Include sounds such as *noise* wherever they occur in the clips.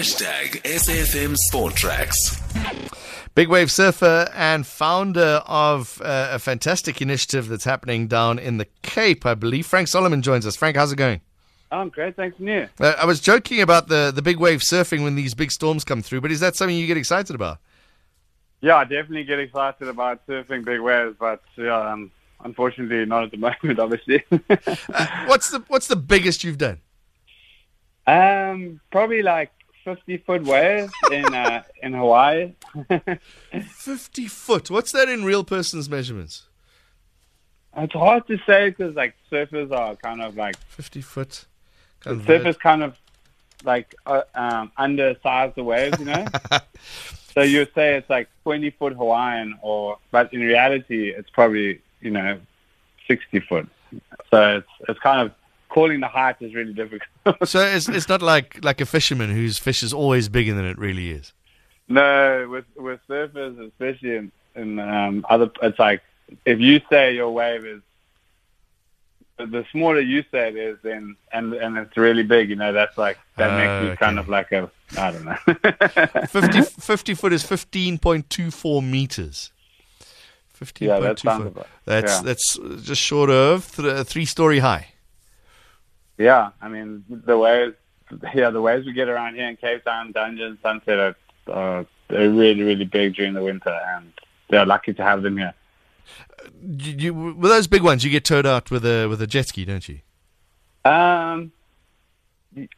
Hashtag SAFM Sport Tracks. Big wave surfer and founder of uh, a fantastic initiative that's happening down in the Cape, I believe. Frank Solomon joins us. Frank, how's it going? I'm great, thanks, Neil. Uh, I was joking about the, the big wave surfing when these big storms come through, but is that something you get excited about? Yeah, I definitely get excited about surfing big waves, but yeah, um, unfortunately not at the *laughs* moment, obviously. Uh, what's the what's the biggest you've done? um, probably like 50 foot waves in uh, in Hawaii. *laughs* 50 foot. What's that in real person's measurements? It's hard to say because like surfers are kind of like 50 foot. the surfers kind of like uh, um, undersize the waves, you know. *laughs* so you say it's like 20 foot Hawaiian, or but in reality it's probably you know 60 foot. So it's it's kind of calling the height is really difficult. So it's it's not like like a fisherman whose fish is always bigger than it really is. no, with with surfers, especially in, in um, other, it's like if you say your wave is the smaller you say it is, then and and it's really big, you know, that's like that Ah, makes you kind of like a I don't know. *laughs* 50, 50 foot is 15.24 meters. 15.24. Yeah, that sounds about- That's yeah. that's just short of th- three story high. Yeah, I mean the waves. Yeah, the waves we get around here in Cape Town, Dungeon, Sunset, are, uh, they're really, really big during the winter, and they're lucky to have them here. You, you, with those big ones, you get towed out with a with a jet ski, don't you? Um,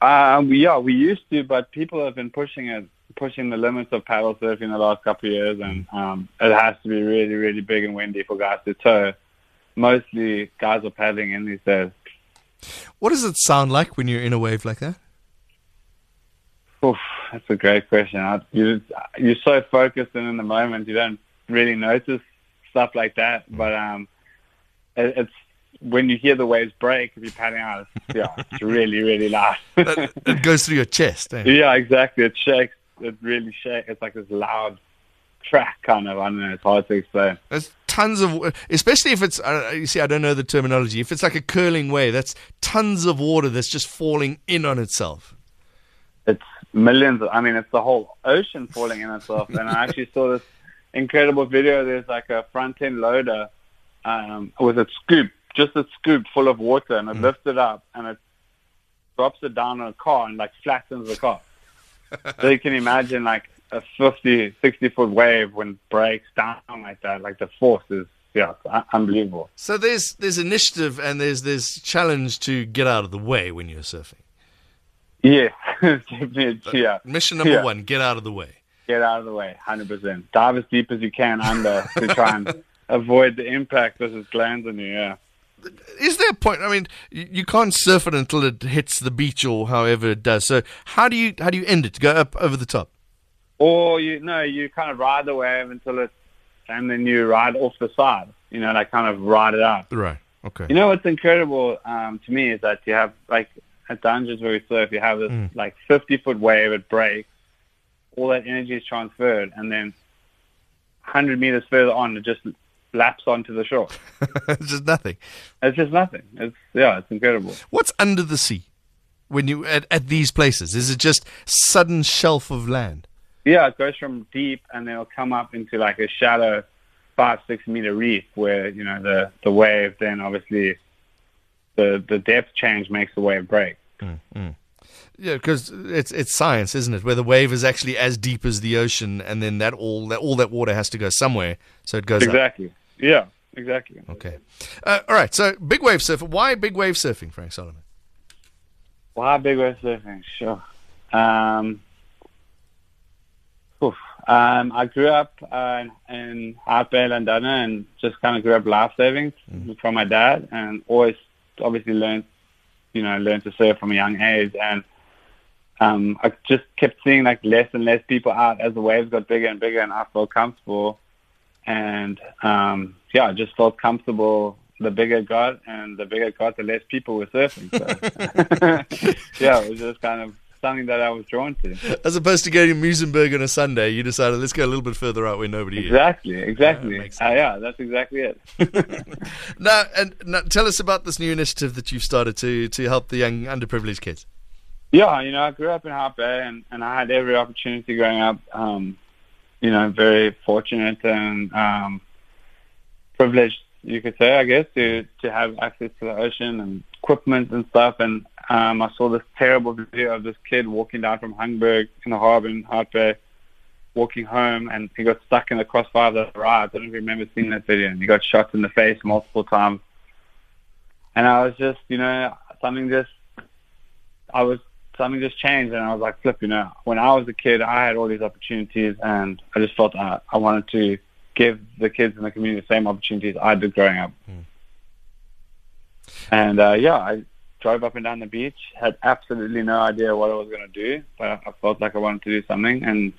uh, yeah, we used to, but people have been pushing it, pushing the limits of paddle surfing the last couple of years, and um, it has to be really, really big and windy for guys to tow. Mostly, guys are paddling in these days. What does it sound like when you're in a wave like that? Oof, that's a great question. I, you, you're so focused and in the moment, you don't really notice stuff like that. But um, it, it's when you hear the waves break, if you're paddling out, it's, yeah, it's really, really loud. *laughs* It, goes through your chest. Eh? yeah, exactly. It shakes. It really shakes. It's like this loud crack kind of. I don't know. It's hard to explain. There's tons of, especially if it's. Uh, you see, I don't know the terminology. If it's like a curling wave, that's tons of water that's just falling in on itself. it's millions. Of, I mean, it's the whole ocean falling in itself. And I actually saw this incredible video. There's like a front end loader um, with a scoop, just a scoop full of water, and it lifts it up and it drops it down on a car and like flattens the car. so you can imagine like a 50, 60 foot wave when it breaks down like that. Like the force is yeah, unbelievable. So there's there's initiative and there's there's challenge to get out of the way when you're surfing. *laughs* Yeah. Yeah. Mission number Yeah. one: get out of the way. get out of the way, 100%. Dive as deep as you can under *laughs* to try and avoid the impact as it lands on you, yeah. Is there a point? I mean, you, you can't surf it until it hits the beach or however it does. So how do you how do you end it? Go up over the top. Or, you know, you kind of ride the wave until it, and then you ride off the side, you know, like kind of ride it out. Right. Okay. You know what's incredible um, to me is that you have, like, at Dungeons where we surf, you have this, like, 50-foot wave, it breaks, all that energy is transferred, and then 100 meters further on, it just laps onto the shore. *laughs* it's just nothing. It's just nothing. It's, yeah, it's incredible. What's under the sea when you at, at these places? Is it just sudden shelf of land? Yeah, it goes from deep and then it'll come up into like a shallow five, six meter reef where, you know, the, the wave then obviously the the depth change makes the wave break. Yeah, because it's it's science, isn't it? Where the wave is actually as deep as the ocean, and then that all that all that water has to go somewhere, so it goes up. Exactly. Yeah, exactly. Okay. Uh, all right. So big wave surfing. Why big wave surfing, Frank Solomon? Why big wave surfing? Sure. Um. Um, I grew up uh, in Hout Bay, London, and just kind of grew up life saving from my dad, and always obviously learned, you know, learned to surf from a young age, and um, I just kept seeing like less and less people out as the waves got bigger and bigger, and I felt comfortable, and um, yeah, I just felt comfortable. The bigger it got, and the bigger it got, the less people were surfing. So. *laughs* *laughs* yeah, it was just kind of something that I was drawn to. As opposed to going to Muizenberg on a Sunday, you decided let's go a little bit further out where nobody is. Exactly, exactly. Uh, yeah, that's exactly it. *laughs* *laughs* Now, and now tell us about this new initiative that you've started to to help the young underprivileged kids. Yeah, you know, I grew up in Hout Bay, and, and I had every opportunity growing up. Um, you know, very fortunate and um, privileged, you could say, I guess, to to have access to the ocean and equipment and stuff. And um, I saw this terrible video of this kid walking down from Hangberg in the harbour in Hout Bay, walking home, and he got stuck in the crossfire of the ride. I don't you remember seeing that video. And he got shot in the face multiple times. And I was just, you know, something just, I was something just changed, and I was like, flip, you know, when I was a kid, I had all these opportunities, and I just felt I, I wanted to give the kids in the community the same opportunities I did growing up. Mm. And uh, yeah, I drove up and down the beach, had absolutely no idea what I was going to do, but I felt like I wanted to do something. And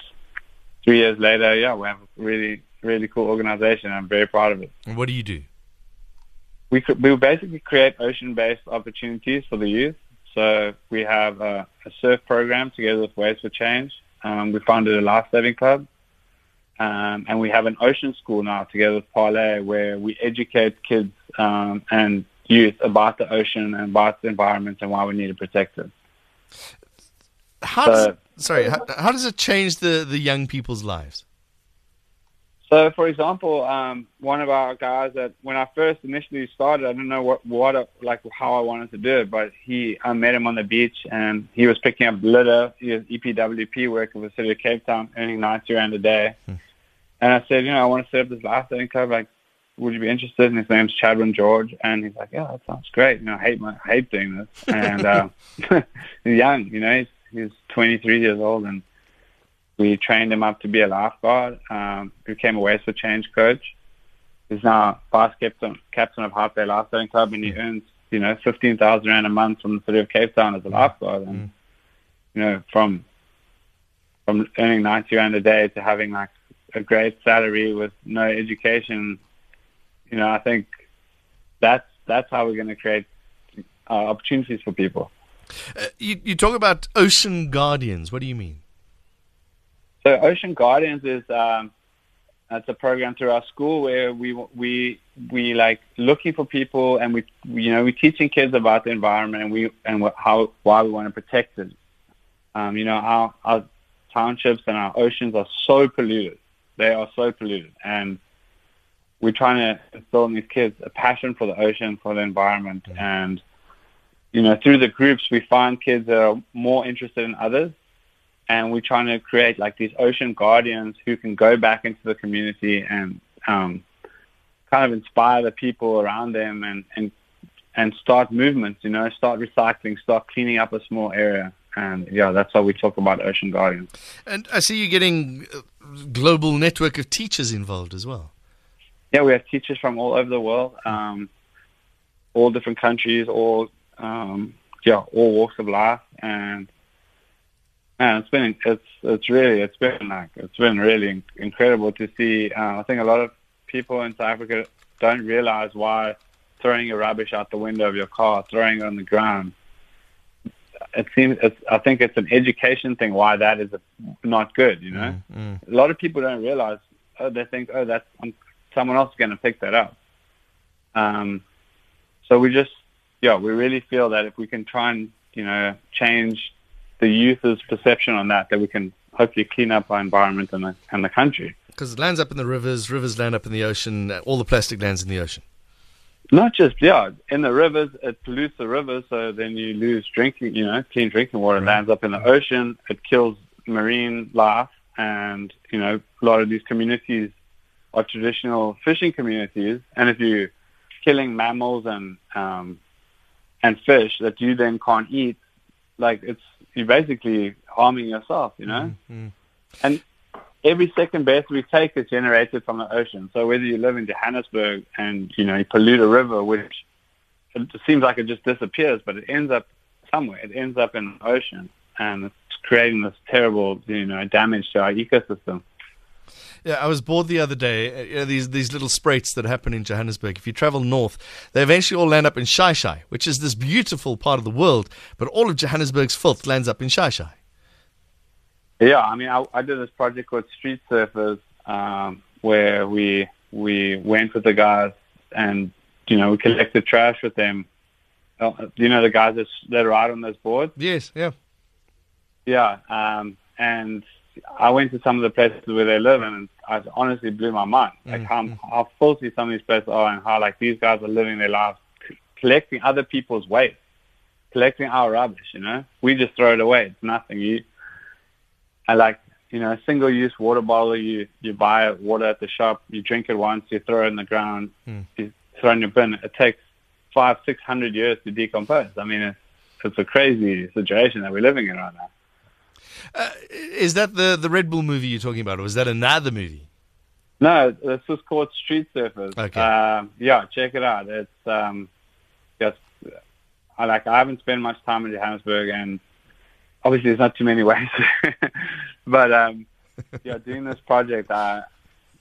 three years later, yeah, we have a really, really cool organization. I'm very proud of it. And what do you do? We, we basically create ocean-based opportunities for the youth. So we have a, a surf program together with Waves for Change. Um, we founded a life saving club. Um, and we have an ocean school now together with Parley where we educate kids um, and youth about the ocean and about the environment and why we need to protect it. How so, does, sorry, how, how, does it change the, the young people's lives? So, for example, um, one of our guys that when I first initially started, I didn't know what, what like how I wanted to do it, but he, I met him on the beach and he was picking up litter. He was EPWP working for the city of Cape Town, earning 90 rand a day. Hmm. And I said, you know, I want to set up this life saving club. Like, would you be interested? And his name's Chadwin George, and he's like, yeah, that sounds great. You know, I hate my, I hate doing this. And uh, *laughs* he's young, you know, he's, he's 23 years old, and we trained him up to be a lifeguard. Um, became a for Change coach. He's now vice captain captain of Hout Bay Lifeguarding Club, and he earns you know 15,000 rand a month from the city of Cape Town as a lifeguard. And you know, from from earning 90 rand a day to having like a great salary with no education you know, I think that's that's how we're going to create uh, opportunities for people. Uh, you, you talk about Ocean Guardians. What do you mean? So Ocean Guardians is um, it's a program through our school where we we we like looking for people and we, we you know we're teaching kids about the environment and we and how why we want to protect it. Um, you know our our townships and our oceans are so polluted. They are so polluted and we're trying to instill in these kids a passion for the ocean, for the environment, mm-hmm. and you know, through the groups, we find kids that are more interested in others, and we're trying to create like these ocean guardians who can go back into the community and um, kind of inspire the people around them and and and start movements. You know, start recycling, start cleaning up a small area. And yeah, that's why we talk about Ocean Guardians. And I see you getting a global network of teachers involved as well yeah, we have teachers from all over the world, um, all different countries, all um, yeah, all walks of life, and and it's been it's it's really it's been like it's been really incredible to see. Uh, I think a lot of people in South Africa don't realize why throwing your rubbish out the window of your car, throwing it on the ground. It seems it's, I think it's an education thing why that is a, not good. You know, mm, mm. a lot of people don't realize. Oh, they think, oh, that's I'm someone else is going to pick that up. Um, so we just, yeah, we really feel that if we can try and, you know, change the youth's perception on that, that we can hopefully clean up our environment and the, and the country. Because it lands up in the rivers, rivers land up in the ocean, all the plastic lands in the ocean. Not just, yeah, in the rivers, it pollutes the rivers, so then you lose drinking, you know, clean drinking water right. lands up in the ocean, it kills marine life, and, you know, a lot of these communities are traditional fishing communities, and if you're killing mammals and um, and fish that you then can't eat, like it's you're basically harming yourself, you know. Mm-hmm. And every second breath we take is generated from the ocean. So whether you live in Johannesburg and you know you pollute a river, which it seems like it just disappears, but it ends up somewhere. It ends up in the ocean, and it's creating this terrible, you know, damage to our ecosystem. Yeah, I was bored the other day. Uh, you know, these these little spruits that happen in Johannesburg. If you travel north, they eventually all land up in Xai-Xai, which is this beautiful part of the world. But all of Johannesburg's filth lands up in Xai-Xai. Yeah, I mean, I, I did this project called Street Surfers, um, where we we went with the guys and you know we collected trash with them. Uh, you know the guys that that ride on those boards. Yes, yeah. Yeah, um, and I went to some of the places where they live, and I honestly blew my mind. Like mm, how, mm. how filthy some of these places are, and how like these guys are living their lives, c- collecting other people's waste, collecting our rubbish. You know, we just throw it away. It's nothing. You, I like you know, a single-use water bottle. You you buy water at the shop. You drink it once. You throw it in the ground. Mm. You throw it in your bin. It takes five, six hundred years to decompose. I mean, it's it's a crazy situation that we're living in right now. Is that the, the Red Bull movie you're talking about, or is that another movie? No, this was called Street Surfers. Okay. Um, yeah, check it out. It's um, just I like I haven't spent much time in Johannesburg, and obviously there's not too many *laughs* ways. but um, yeah, doing this project, I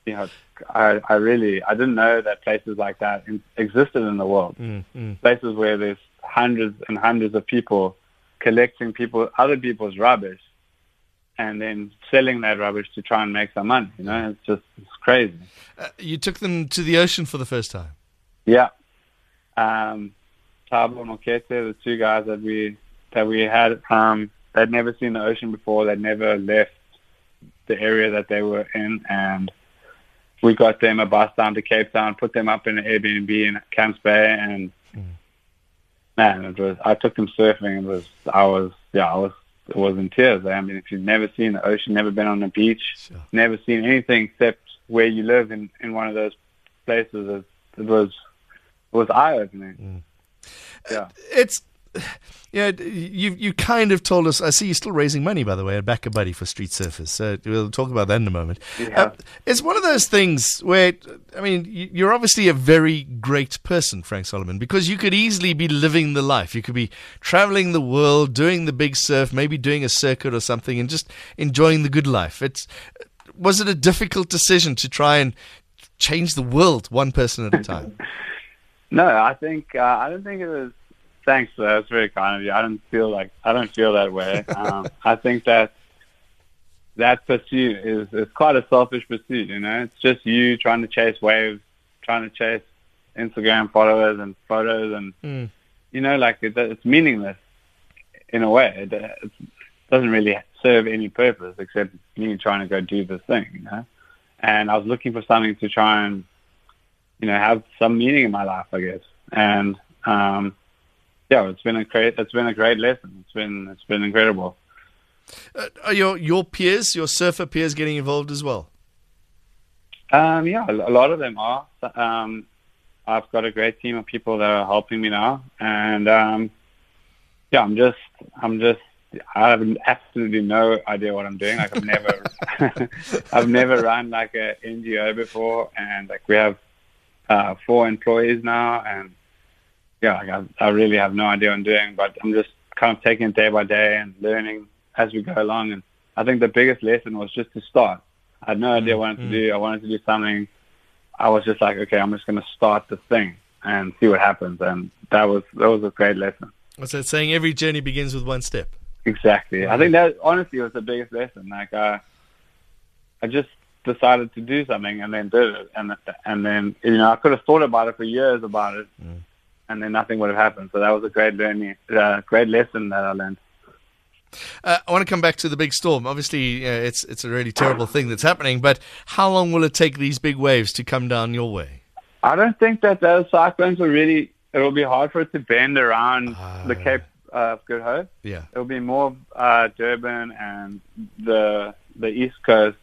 you know, I I really I didn't know that places like that in, existed in the world. Mm, mm. Places where there's hundreds and hundreds of people collecting people other people's rubbish and then selling that rubbish to try and make some money. You know, it's just it's crazy. Uh, you took them to the ocean for the first time. Yeah. Um, Tabo and Okete, the two guys that we that we had, um, they'd never seen the ocean before. They'd never left the area that they were in, and we got them a bus down to Cape Town, put them up in an Airbnb in Camps Bay, and man, it was. I took them surfing. It was. I was. Yeah, I was. It was in tears. I mean, if you've never seen the ocean, never been on the beach, Sure. never seen anything except where you live in in one of those places, it, it was it was eye opening. Mm. Yeah. It's *sighs* yeah, you you kind of told us. I see you're still raising money, by the way, at BackaBuddy for Street Surfers. So we'll talk about that in a moment. Yeah. Uh, it's one of those things where, I mean, you- you're obviously a very great person, Frank Solomon, because you could easily be living the life. You could be traveling the world, doing the big surf, maybe doing a circuit or something, and just enjoying the good life. It's was it a difficult decision to try and change the world one person at a time? *laughs* No, I think uh, I don't think it was. Thanks, uh, that's very kind of you. I don't feel like I don't feel that way. *laughs* Um, I think that that pursuit is is quite a selfish pursuit. You know, it's just you trying to chase waves, trying to chase Instagram followers and photos, and Mm. you know, like it, it's meaningless in a way. It, it doesn't really serve any purpose except me trying to go do this thing. You know, and I was looking for something to try and you know, have some meaning in my life, I guess. And um, yeah, it's been a great, it's been a great lesson. It's been, it's been incredible. Uh, are your your peers, your surfer peers, getting involved as well? Um, yeah, a a lot of them are. Um, I've got a great team of people that are helping me now, and um, yeah, I'm just, I'm just, I have absolutely no idea what I'm doing. Like I've never, *laughs* *laughs* I've never run like a NGO before, and like we have uh, four employees now, and yeah, I, I really have no idea what I'm doing, but I'm just kind of taking it day by day and learning as we go along. And I think the biggest lesson was just to start. I had no mm, idea what I wanted to mm. do. I wanted to do something. I was just like, okay, I'm just going to start the thing and see what happens. And that was that was a great lesson. What's that saying? Every journey begins with one step. Exactly. I think that honestly was the biggest lesson. Like, uh, I just decided to do something and then did it, and and then you know I could have thought about it for years about it, mm. And then nothing would have happened. So that was a great learning, uh, great lesson that I learned. Uh, I want to come back to the big storm. Obviously, uh, it's it's a really terrible thing that's happening. But how long will it take these big waves to come down your way? I don't think that those cyclones will really. It will be hard for it to bend around the Ah. Cape of Good Hope. Yeah. It'll be more uh, Durban and the the East Coast.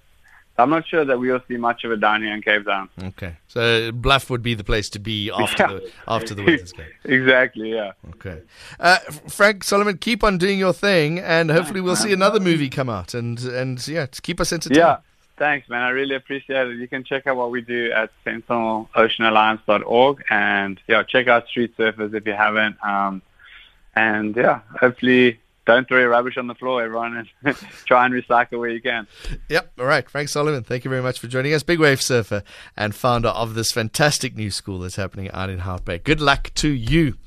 I'm not sure that we'll see much of it down here in Cape Town. Okay. So Bluff would be the place to be after Yeah. the *laughs* after the weather's going. exactly. Yeah. Okay. Uh, Frank Solomon, keep on doing your thing, and hopefully we'll see another movie come out. And and yeah, keep us entertained. Yeah. Thanks, man. I really appreciate it. You can check out what we do at sentinel-oceanalliance.org and yeah, check out Street Surfers if you haven't. Um, and yeah, hopefully don't throw your rubbish on the floor, everyone, and *laughs* try and recycle where you can. Yep. All right. Frank Solomon, thank you very much for joining us. Big wave surfer and founder of this fantastic new school that's happening out in Hout Bay. Good luck to you.